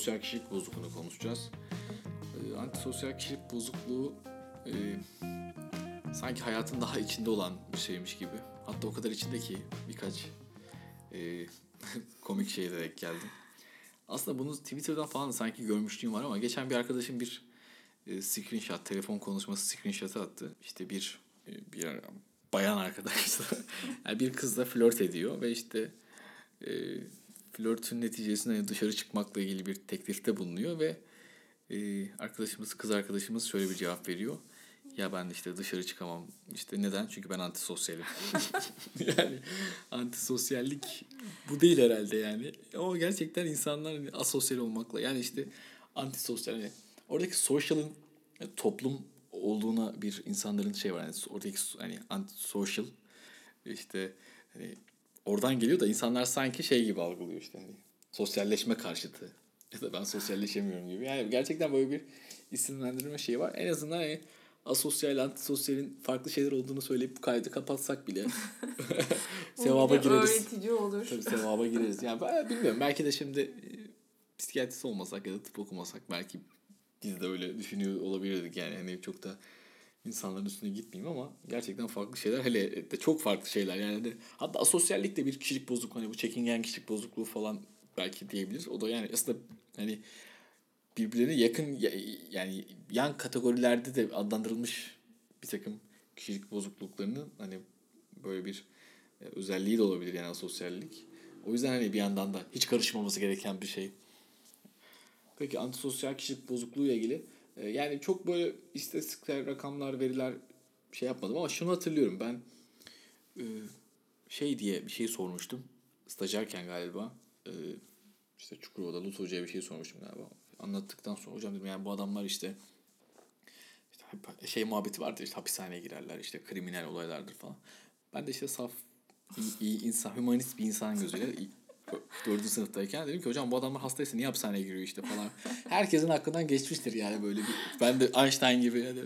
antisosyal kişilik bozukluğunu konuşacağız. Ee, antisosyal kişilik bozukluğu e, sanki hayatın daha içinde olan bir şeymiş gibi. Hatta o kadar içinde ki birkaç e, komik şeye de denk geldim. Aslında bunu Twitter'dan falan sanki görmüşlüğüm var ama geçen bir arkadaşım bir e, screenshot, telefon konuşması screenshot'ı attı. İşte bir e, bir bayan arkadaşla yani bir kızla flört ediyor ve işte e, flörtün neticesinde dışarı çıkmakla ilgili bir teklifte bulunuyor ve e, arkadaşımız kız arkadaşımız şöyle bir cevap veriyor. Ya ben işte dışarı çıkamam. İşte neden? Çünkü ben antisosyalim. yani antisosyallik bu değil herhalde yani. O gerçekten insanlar hani asosyal olmakla yani işte antisosyal yani oradaki social'ın yani toplum olduğuna bir insanların şey var yani oradaki hani antisocial işte hani oradan geliyor da insanlar sanki şey gibi algılıyor işte hani sosyalleşme karşıtı ya da ben sosyalleşemiyorum gibi. Yani gerçekten böyle bir isimlendirme şeyi var. En azından hani asosyal, antisosyalin farklı şeyler olduğunu söyleyip bu kaydı kapatsak bile sevaba gireriz. öğretici olur. Tabii sevaba gireriz. Yani ben bilmiyorum belki de şimdi e, psikiyatrist olmasak ya da tıp okumasak belki biz de öyle düşünüyor olabilirdik yani hani çok da insanların üstüne gitmeyeyim ama gerçekten farklı şeyler hele de çok farklı şeyler yani de hatta asosyallik de bir kişilik bozukluğu hani bu çekingen kişilik bozukluğu falan belki diyebiliriz. O da yani aslında hani birbirlerine yakın yani yan kategorilerde de adlandırılmış bir takım kişilik bozukluklarının hani böyle bir e, özelliği de olabilir yani asosyallik. O yüzden hani bir yandan da hiç karışmaması gereken bir şey. Peki antisosyal kişilik bozukluğu ile ilgili yani çok böyle istatistikler, rakamlar, veriler şey yapmadım ama şunu hatırlıyorum ben e, şey diye bir şey sormuştum. Stajyerken galiba işte Çukurova'da Lut Hoca'ya bir şey sormuştum galiba anlattıktan sonra hocam dedim yani bu adamlar işte, şey muhabbeti vardır işte hapishaneye girerler işte kriminal olaylardır falan. Ben de işte saf iyi, iyi insan, humanist bir insan gözüyle dördüncü sınıftayken dedim ki hocam bu adamlar hastaysa niye hapishaneye giriyor işte falan. Herkesin hakkından geçmiştir yani böyle bir. Ben de Einstein gibi yani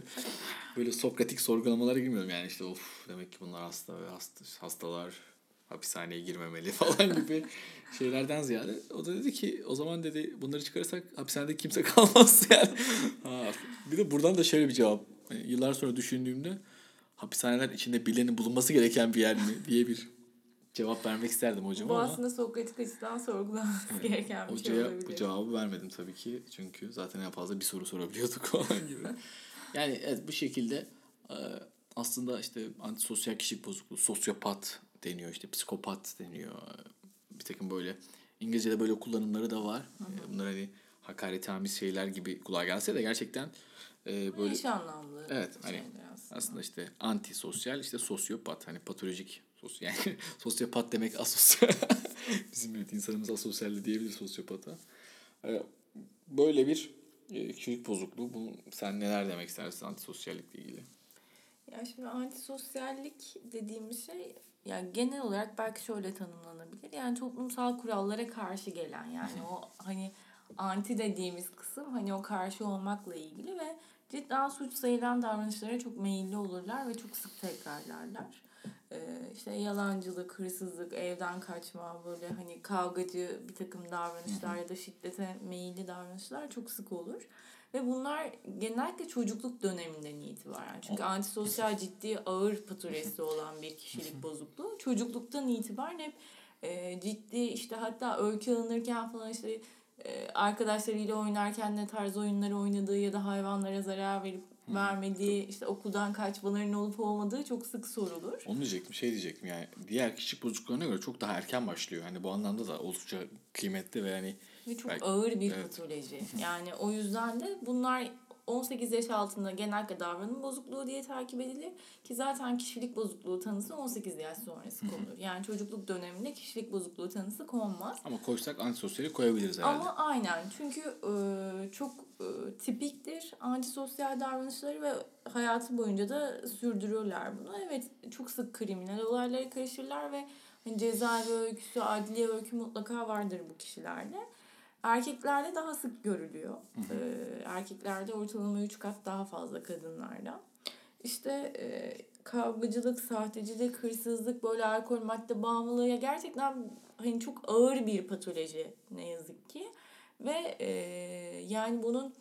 böyle sokratik sorgulamalara girmiyorum yani işte of demek ki bunlar hasta ve hasta, hastalar hapishaneye girmemeli falan gibi şeylerden ziyade o da dedi ki o zaman dedi bunları çıkarırsak hapishanede kimse kalmaz yani. ha, bir de buradan da şöyle bir cevap. Yani yıllar sonra düşündüğümde hapishaneler içinde birilerinin bulunması gereken bir yer mi diye bir cevap vermek isterdim hocam Bu ama. Bu aslında Sokratik açıdan sorgulanması evet. gereken bir şey olabilir. Bu cevabı vermedim tabii ki. Çünkü zaten en fazla bir soru sorabiliyorduk falan gibi. yani evet bu şekilde aslında işte antisosyal kişilik bozukluğu, sosyopat deniyor işte psikopat deniyor. Bir takım böyle İngilizce'de böyle kullanımları da var. Hı hı. Bunlar hani hakaretamiz şeyler gibi kulağa gelse de gerçekten e, böyle iş anlamlı. Evet hani aslında. aslında işte antisosyal işte sosyopat hani patolojik sosyal yani sosyopat demek asosyal. Bizim evet insanımız asosyal diyebilir sosyopata. E, böyle bir e, kişilik bozukluğu. Bu sen neler demek istersin antisosyallikle ilgili? Ya şimdi antisosyallik dediğimiz şey yani genel olarak belki şöyle tanımlanabilir. Yani toplumsal kurallara karşı gelen yani o hani anti dediğimiz kısım hani o karşı olmakla ilgili ve cidden suç sayılan davranışlara çok meyilli olurlar ve çok sık tekrarlarlar. Ee, işte yalancılık, hırsızlık, evden kaçma, böyle hani kavgacı bir takım davranışlar ya da şiddete meyilli davranışlar çok sık olur. Ve bunlar genellikle çocukluk döneminden itibaren. Çünkü antisosyal ciddi ağır paturesi olan bir kişilik bozukluğu. Çocukluktan itibaren hep e, ciddi işte hatta öykü alınırken falan işte e, arkadaşlarıyla oynarken ne tarz oyunları oynadığı ya da hayvanlara zarar verip vermediği işte okuldan kaçmaların olup olmadığı çok sık sorulur. Onu diyecektim şey diyecektim yani diğer kişilik bozukluklarına göre çok daha erken başlıyor. Hani bu anlamda da oldukça kıymetli ve hani ve çok belki, ağır bir evet. patoloji. Yani o yüzden de bunlar 18 yaş altında genellikle davranım bozukluğu diye takip edilir. Ki zaten kişilik bozukluğu tanısı 18 yaş sonrası konulur. Yani çocukluk döneminde kişilik bozukluğu tanısı konmaz. Ama koysak antisosyali koyabiliriz herhalde. Ama aynen. Çünkü e, çok e, tipiktir antisosyal davranışları ve hayatı boyunca da sürdürürler bunu. Evet çok sık kriminal olaylara karışırlar ve hani cezaevi öyküsü, adliye öykü mutlaka vardır bu kişilerde. Erkeklerde daha sık görülüyor. Hı hı. Ee, erkeklerde ortalama 3 kat daha fazla kadınlardan. İşte e, kavgacılık, sahtecilik, hırsızlık, böyle alkol madde bağımlılığı ya gerçekten hani çok ağır bir patoloji ne yazık ki. Ve e, yani bunun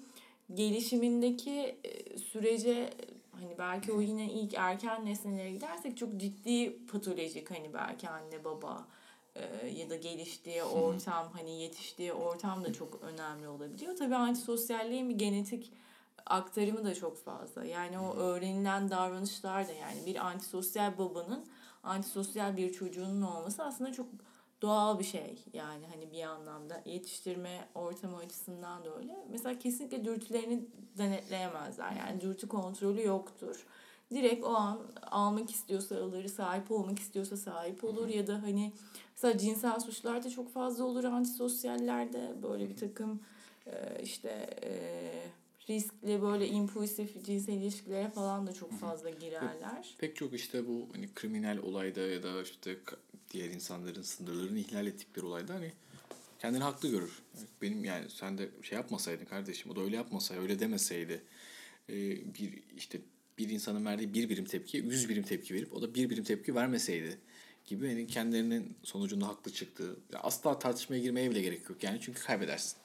gelişimindeki e, sürece hani belki o yine ilk erken nesnelere gidersek çok ciddi patolojik hani belki anne baba e, ya da geliştiği ortam hani yetiştiği ortam da çok önemli olabiliyor. Tabii antisosyalliğin bir genetik aktarımı da çok fazla. Yani o öğrenilen davranışlar da yani bir antisosyal babanın antisosyal bir çocuğunun olması aslında çok doğal bir şey. Yani hani bir anlamda yetiştirme ortamı açısından da öyle. Mesela kesinlikle dürtülerini denetleyemezler. Yani dürtü kontrolü yoktur. Direkt o an almak istiyorsa alır, sahip olmak istiyorsa sahip olur ya da hani mesela cinsel suçlarda çok fazla olur antisosyallerde böyle bir takım işte riskli böyle impulsif cinsel ilişkilere falan da çok fazla girerler. Pek çok işte bu hani kriminal olayda ya da işte diğer insanların sınırlarını ihlal ettikleri olayda hani kendini haklı görür. Benim yani sen de şey yapmasaydın kardeşim o da öyle yapmasaydı öyle demeseydi e, bir işte bir insanın verdiği bir birim tepki yüz birim tepki verip o da bir birim tepki vermeseydi gibi hani kendilerinin sonucunda haklı çıktığı asla tartışmaya girmeye bile gerek yok yani çünkü kaybedersin.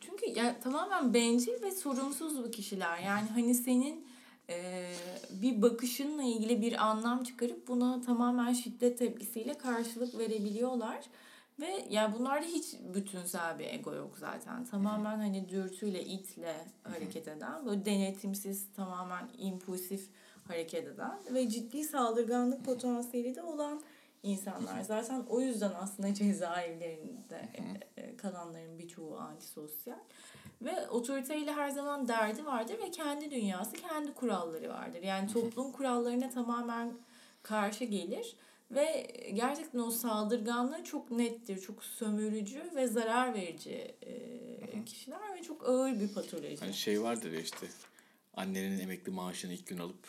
Çünkü ya tamamen bencil ve sorumsuz bu kişiler. Yani hani senin e, bir bakışınla ilgili bir anlam çıkarıp buna tamamen şiddet tepkisiyle karşılık verebiliyorlar. Ve yani bunlarda hiç bütünsel bir ego yok zaten. Tamamen hani dürtüyle, itle hareket eden, böyle denetimsiz, tamamen impulsif hareket eden ve ciddi saldırganlık potansiyeli de olan insanlar. Zaten o yüzden aslında cezaevlerinde e, kalanların birçoğu antisosyal. Ve otoriteyle her zaman derdi vardır ve kendi dünyası, kendi kuralları vardır. Yani toplum kurallarına tamamen karşı gelir. Ve gerçekten o saldırganlığı çok nettir, çok sömürücü ve zarar verici e, kişiler ve çok ağır bir patoloji. Hani şey vardır ya işte annenin emekli maaşını ilk gün alıp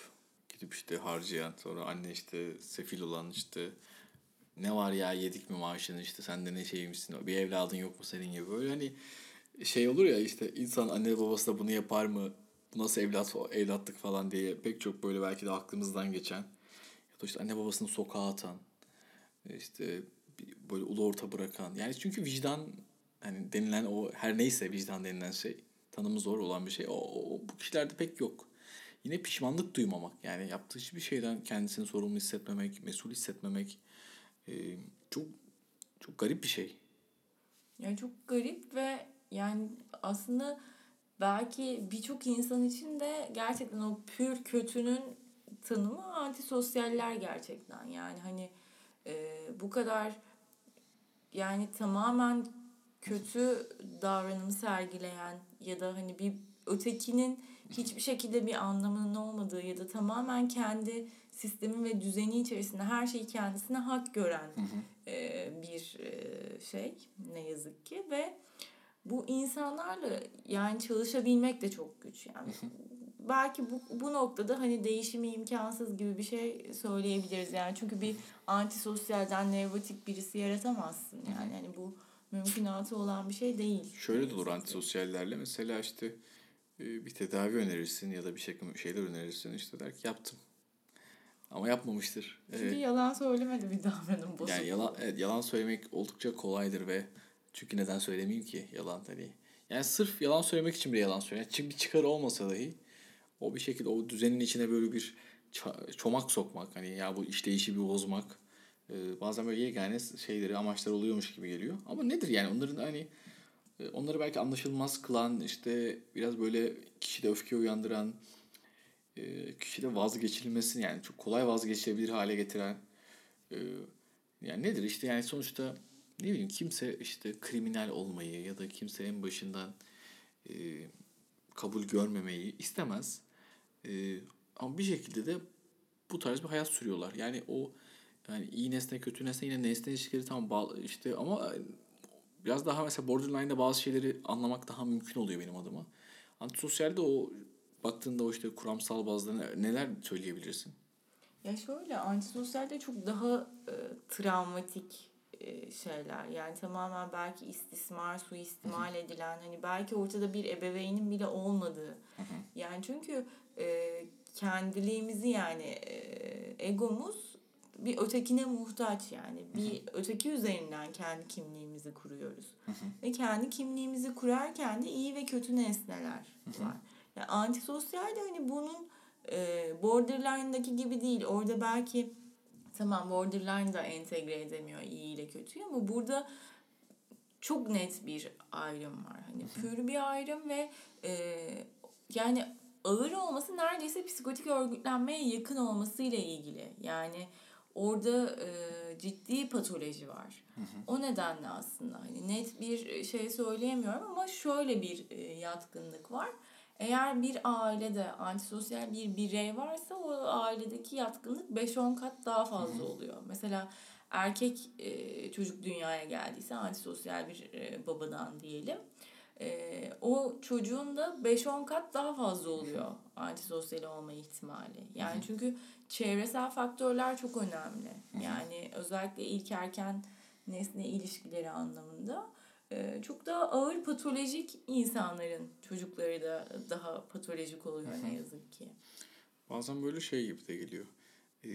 gidip işte harcayan sonra anne işte sefil olan işte ne var ya yedik mi maaşını işte sen de ne şeymişsin bir evladın yok mu senin gibi? Böyle hani şey olur ya işte insan anne babası da bunu yapar mı? Bu nasıl evlat evlatlık falan diye pek çok böyle belki de aklımızdan geçen ya da işte anne babasını sokağa atan işte böyle ulu orta bırakan yani çünkü vicdan hani denilen o her neyse vicdan denilen şey tanımı zor olan bir şey o, o bu kişilerde pek yok. Yine pişmanlık duymamak yani yaptığı hiçbir şeyden kendisini sorumlu hissetmemek, mesul hissetmemek e, çok çok garip bir şey. Yani çok garip ve yani aslında belki birçok insan için de gerçekten o pür kötünün tanımı antisosyaller gerçekten. Yani hani e, bu kadar yani tamamen kötü davranım sergileyen ya da hani bir ötekinin hiçbir şekilde bir anlamının olmadığı ya da tamamen kendi sistemi ve düzeni içerisinde her şeyi kendisine hak gören hı hı. E, bir e, şey ne yazık ki ve bu insanlarla yani çalışabilmek de çok güç yani. Belki bu, bu noktada hani değişimi imkansız gibi bir şey söyleyebiliriz yani. Çünkü bir antisosyalden nevrotik birisi yaratamazsın yani. Hani bu mümkünatı olan bir şey değil. Şöyle de olur antisosyallerle mesela işte bir tedavi önerirsin ya da bir şey şeyler önerirsin işte der ki yaptım ama yapmamıştır. Çünkü evet. yalan söylemedi bir davranım bozuk. Yani yalan, evet, yalan söylemek oldukça kolaydır ve çünkü neden söylemeyeyim ki yalan hani. Yani sırf yalan söylemek için bile yalan söylüyor. Yani bir çıkar olmasa dahi o bir şekilde o düzenin içine böyle bir çomak sokmak hani ya bu işleyişi bir bozmak e, bazen böyle yegane şeyleri amaçlar oluyormuş gibi geliyor. Ama nedir yani onların hani e, onları belki anlaşılmaz kılan işte biraz böyle kişide öfke uyandıran e, kişide vazgeçilmesini yani çok kolay vazgeçilebilir hale getiren yani nedir işte yani sonuçta ne bileyim kimse işte kriminal olmayı ya da kimse en başından e, kabul görmemeyi istemez. E, ama bir şekilde de bu tarz bir hayat sürüyorlar. Yani o yani iyi nesne kötü nesne yine nesne ilişkileri tam bağlı işte ama biraz daha mesela borderline'da bazı şeyleri anlamak daha mümkün oluyor benim adıma. Antisosyalde o baktığında o işte kuramsal bazda neler söyleyebilirsin? Ya şöyle antisosyalde çok daha e, travmatik şeyler. Yani tamamen belki istismar, suistimal edilen hani belki ortada bir ebeveynin bile olmadığı. Yani çünkü e, kendiliğimizi yani e, egomuz bir ötekine muhtaç yani. Bir öteki üzerinden kendi kimliğimizi kuruyoruz. Ve kendi kimliğimizi kurarken de iyi ve kötü nesneler var. Yani antisosyal de hani bunun e, borderline'daki gibi değil. Orada belki tamam borderline da entegre edemiyor iyi ile kötüyü ama burada çok net bir ayrım var. Hani pür bir ayrım ve e, yani ağır olması neredeyse psikotik örgütlenmeye yakın olmasıyla ilgili. Yani orada e, ciddi patoloji var. O nedenle aslında hani net bir şey söyleyemiyorum ama şöyle bir e, yatkınlık var. Eğer bir ailede antisosyal bir birey varsa o ailedeki yatkınlık 5-10 kat daha fazla oluyor. Mesela erkek e, çocuk dünyaya geldiyse antisosyal bir e, babadan diyelim. E, o çocuğun da 5-10 kat daha fazla oluyor antisosyal olma ihtimali. Yani çünkü çevresel faktörler çok önemli. Yani özellikle ilk erken nesne ilişkileri anlamında çok daha ağır patolojik insanların çocukları da daha patolojik oluyor ne yazık ki. Bazen böyle şey gibi de geliyor. Ee,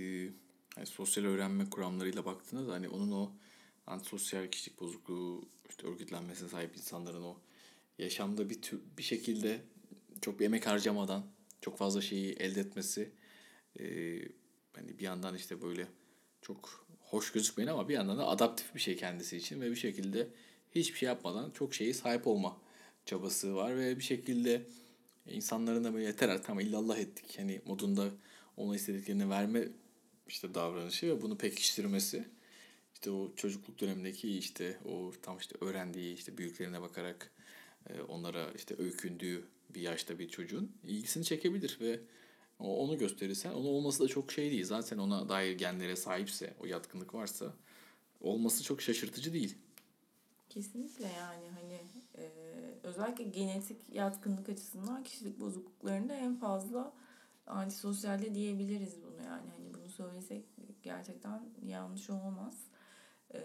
yani sosyal öğrenme kuramlarıyla baktığınızda hani onun o antisosyal kişilik bozukluğu işte örgütlenmesine sahip insanların o yaşamda bir tür, bir şekilde çok bir emek harcamadan çok fazla şeyi elde etmesi e, hani bir yandan işte böyle çok hoş gözükmeyin ama bir yandan da adaptif bir şey kendisi için ve bir şekilde hiçbir şey yapmadan çok şeyi sahip olma çabası var ve bir şekilde insanların da böyle yeter artık tamam illallah ettik hani modunda ona istediklerini verme işte davranışı ve bunu pekiştirmesi işte o çocukluk dönemindeki işte o tam işte öğrendiği işte büyüklerine bakarak e, onlara işte öykündüğü bir yaşta bir çocuğun ilgisini çekebilir ve onu gösterirsen onu olması da çok şey değil. Zaten ona dair genlere sahipse, o yatkınlık varsa olması çok şaşırtıcı değil. Kesinlikle yani hani e, özellikle genetik yatkınlık açısından kişilik bozukluklarında en fazla antisosyalde diyebiliriz bunu yani hani bunu söylesek gerçekten yanlış olmaz. E,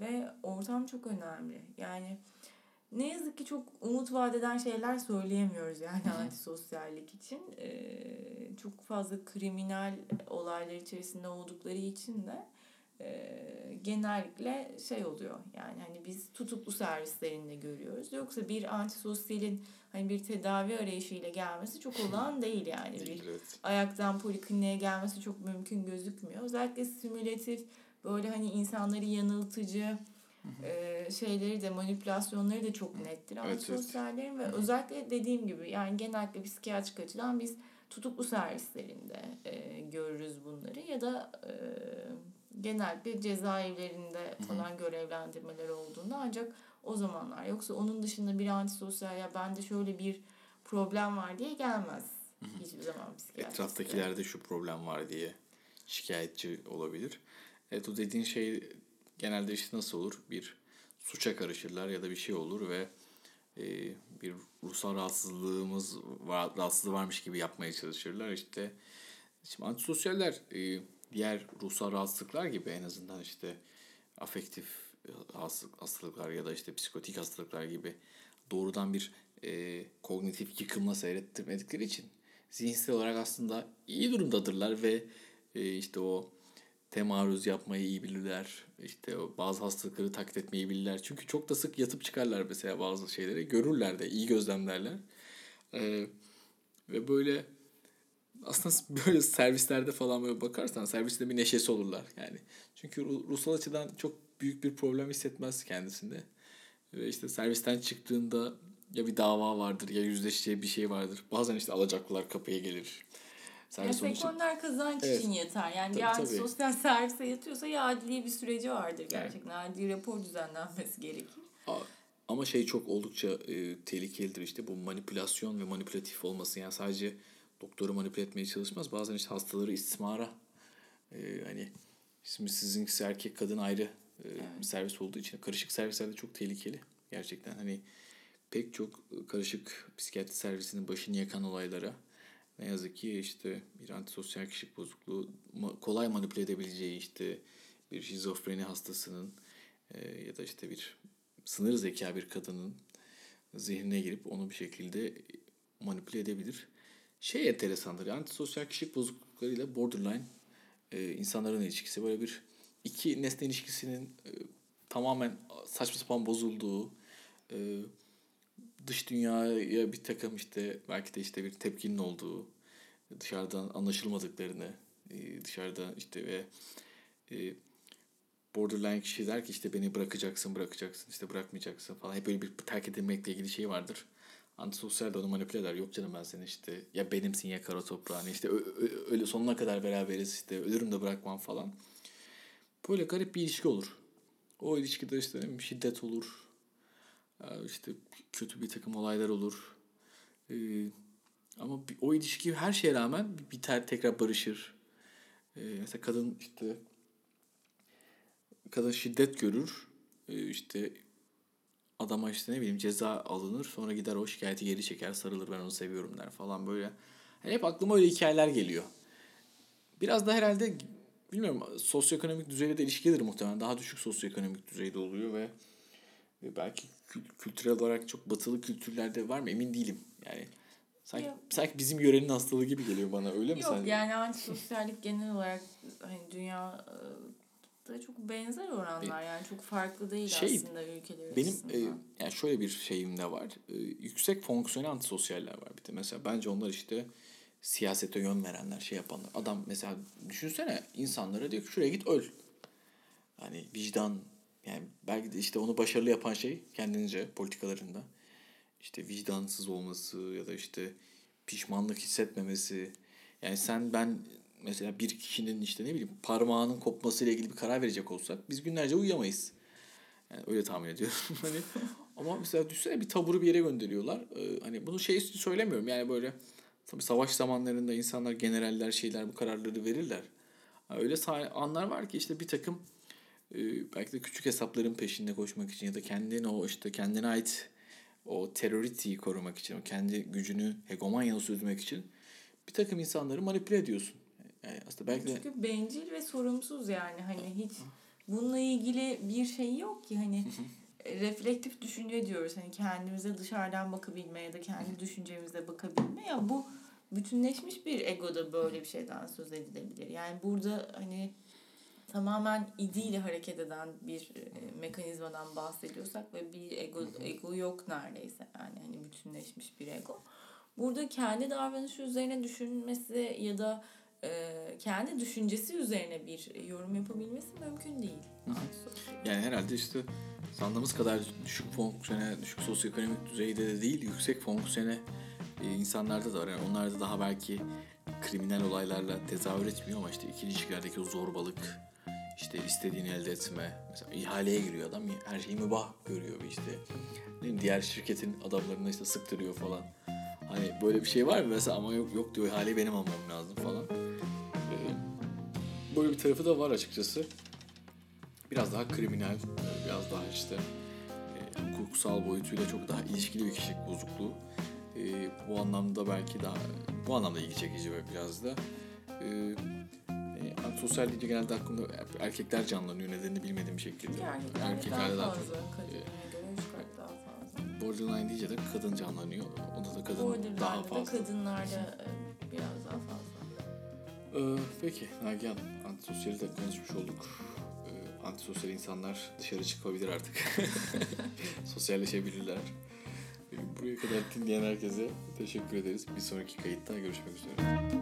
ve ortam çok önemli. Yani ne yazık ki çok umut vadeden şeyler söyleyemiyoruz yani antisosyallik için. E, çok fazla kriminal olaylar içerisinde oldukları için de genellikle şey oluyor yani hani biz tutuklu servislerinde görüyoruz. Yoksa bir antisosyalin hani bir tedavi arayışıyla gelmesi çok olan değil yani. bir evet. ayaktan polikliniğe gelmesi çok mümkün gözükmüyor. Özellikle simülatif böyle hani insanları yanıltıcı e, şeyleri de manipülasyonları da çok nettir evet, antisosyallerin evet. ve Hı-hı. özellikle dediğim gibi yani genellikle psikiyatrik açıdan biz tutuklu servislerinde e, görürüz bunları ya da e, genellikle cezaevlerinde falan Hı-hı. görevlendirmeler olduğunda ancak o zamanlar yoksa onun dışında bir antisosyal ya bende şöyle bir problem var diye gelmez hiçbir zaman psikiyatriste. Etraftakilerde şu problem var diye şikayetçi olabilir. Evet o dediğin şey genelde işte nasıl olur? Bir suça karışırlar ya da bir şey olur ve e, bir ruhsal rahatsızlığımız var, rahatsızlığı varmış gibi yapmaya çalışırlar. İşte şimdi antisosyaller e, diğer ruhsal rahatsızlıklar gibi en azından işte afektif hastalıklar ya da işte psikotik hastalıklar gibi doğrudan bir e, kognitif yıkımla seyrettirmedikleri için zihinsel olarak aslında iyi durumdadırlar ve e, işte o temaruz yapmayı iyi bilirler. İşte bazı hastalıkları taklit etmeyi bilirler. Çünkü çok da sık yatıp çıkarlar mesela bazı şeyleri. Görürler de, iyi gözlemlerler. Ee, ve böyle aslında böyle servislerde falan böyle bakarsan serviste bir neşesi olurlar yani. Çünkü ruhsal açıdan çok büyük bir problem hissetmez kendisinde. Ve işte servisten çıktığında ya bir dava vardır ya yüzleşeceği bir şey vardır. Bazen işte alacaklılar kapıya gelir. Servis yani sektörler kazanç evet. için yeter. Yani tabii, yani tabii. sosyal servise yatıyorsa ya adliye bir süreci vardır gerçekten. Evet. Adli rapor düzenlenmesi gerekir. Ama şey çok oldukça e, tehlikelidir işte bu manipülasyon ve manipülatif olması. Yani sadece doktoru manipüle etmeye çalışmaz. Bazen işte hastaları istismara e, hani şimdi sizinkisi erkek kadın ayrı e, evet. servis olduğu için karışık servislerde çok tehlikeli. Gerçekten hani pek çok karışık psikiyatri servisinin başını yakan olaylara ne yazık ki işte bir antisosyal kişilik bozukluğu kolay manipüle edebileceği işte bir şizofreni hastasının e, ya da işte bir sınır zeka bir kadının zihnine girip onu bir şekilde manipüle edebilir. Şey enteresandır. Antisosyal kişilik bozukluklarıyla borderline e, insanların ilişkisi böyle bir iki nesne ilişkisinin e, tamamen saçma sapan bozulduğu e, dış dünyaya bir takım işte belki de işte bir tepkinin olduğu dışarıdan anlaşılmadıklarını e, dışarıda işte ve e, borderline kişi der ki işte beni bırakacaksın bırakacaksın işte bırakmayacaksın falan hep böyle bir terk edilmekle ilgili şey vardır. Antisosyal de onu manipüle eder. Yok canım ben seni işte ya benimsin ya kara toprağın işte öyle sonuna kadar beraberiz işte ölürüm de bırakmam falan. Böyle garip bir ilişki olur. O ilişkide işte şiddet olur. işte kötü bir takım olaylar olur. Ee, ama o ilişki her şeye rağmen biter tekrar barışır. Ee, mesela kadın işte kadın şiddet görür. Ee, işte adama işte ne bileyim ceza alınır. Sonra gider o şikayeti geri çeker sarılır ben onu seviyorum der falan böyle. Yani hep aklıma öyle hikayeler geliyor. Biraz da herhalde bilmiyorum sosyoekonomik düzeyde de ilişkidir muhtemelen. Daha düşük sosyoekonomik düzeyde oluyor ve belki kültürel olarak çok batılı kültürlerde var mı emin değilim. Yani sanki, Yok. sanki bizim yörenin hastalığı gibi geliyor bana öyle mi Yok sence? yani antisosyallik genel olarak hani dünya da çok benzer oranlar yani çok farklı değil şey, aslında ülkeler Benim e, yani şöyle bir şeyim de var. E, yüksek fonksiyonel antisosyaller var bir de. Mesela bence onlar işte siyasete yön verenler, şey yapanlar. Adam mesela düşünsene insanlara diyor ki şuraya git öl. Hani vicdan yani belki de işte onu başarılı yapan şey kendince politikalarında. işte vicdansız olması ya da işte pişmanlık hissetmemesi. Yani sen ben mesela bir kişinin işte ne bileyim parmağının kopmasıyla ilgili bir karar verecek olsak biz günlerce uyuyamayız. Yani öyle tahmin ediyorum. hani ama mesela düşünsene bir taburu bir yere gönderiyorlar. Ee, hani bunu şey söylemiyorum yani böyle tabii savaş zamanlarında insanlar generaller şeyler bu kararları verirler. Yani öyle anlar var ki işte bir takım e, belki de küçük hesapların peşinde koşmak için ya da kendine o işte kendine ait o teröritiyi korumak için, kendi gücünü hegemonyanı sürdürmek için bir takım insanları manipüle ediyorsun. Yani aslında belki de... Çünkü bencil ve sorumsuz yani. Hani hiç bununla ilgili bir şey yok ki. Hani reflektif düşünce diyoruz. Hani kendimize dışarıdan bakabilme ya da kendi düşüncemize bakabilme. Ya bu bütünleşmiş bir egoda böyle bir şeyden söz edilebilir. Yani burada hani tamamen idiyle hareket eden bir e, mekanizmadan bahsediyorsak ve bir ego ego yok neredeyse. Yani hani bütünleşmiş bir ego. Burada kendi davranışı üzerine düşünmesi ya da kendi düşüncesi üzerine bir yorum yapabilmesi mümkün değil. Yani herhalde işte sandığımız kadar düşük fonksiyone, düşük sosyoekonomik düzeyde de değil, yüksek fonksiyone e, insanlarda da var. Yani onlar da daha belki kriminal olaylarla tezahür etmiyor ama işte ikili ilişkilerdeki o zorbalık, işte istediğini elde etme. Mesela ihaleye giriyor adam her şeyi mübah görüyor işte. Ne diğer şirketin adamlarını işte sıktırıyor falan. Hani böyle bir şey var mı mesela ama yok yok diyor ihaleyi benim almam lazım falan. Böyle bir tarafı da var açıkçası. Biraz daha kriminal, biraz daha işte e, hukuksal boyutuyla çok daha ilişkili bir kişilik bozukluğu. E, bu anlamda belki daha bu anlamda ilgi çekici ve biraz da e, e, sosyal deyince genelde aklımda erkekler canlanıyor nedenini bilmediğim bir şekilde. Yani, erkeklerde daha, daha çok. E, borderline deyince de kadın canlanıyor. Onda da kadın daha fazla. Da kadınlarda e, biraz daha fazla. Ee, peki Nagihan, antisosyali de konuşmuş olduk. Ee, antisosyal insanlar dışarı çıkabilir artık. Sosyalleşebilirler. Buraya kadar dinleyen herkese teşekkür ederiz. Bir sonraki kayıtta görüşmek üzere.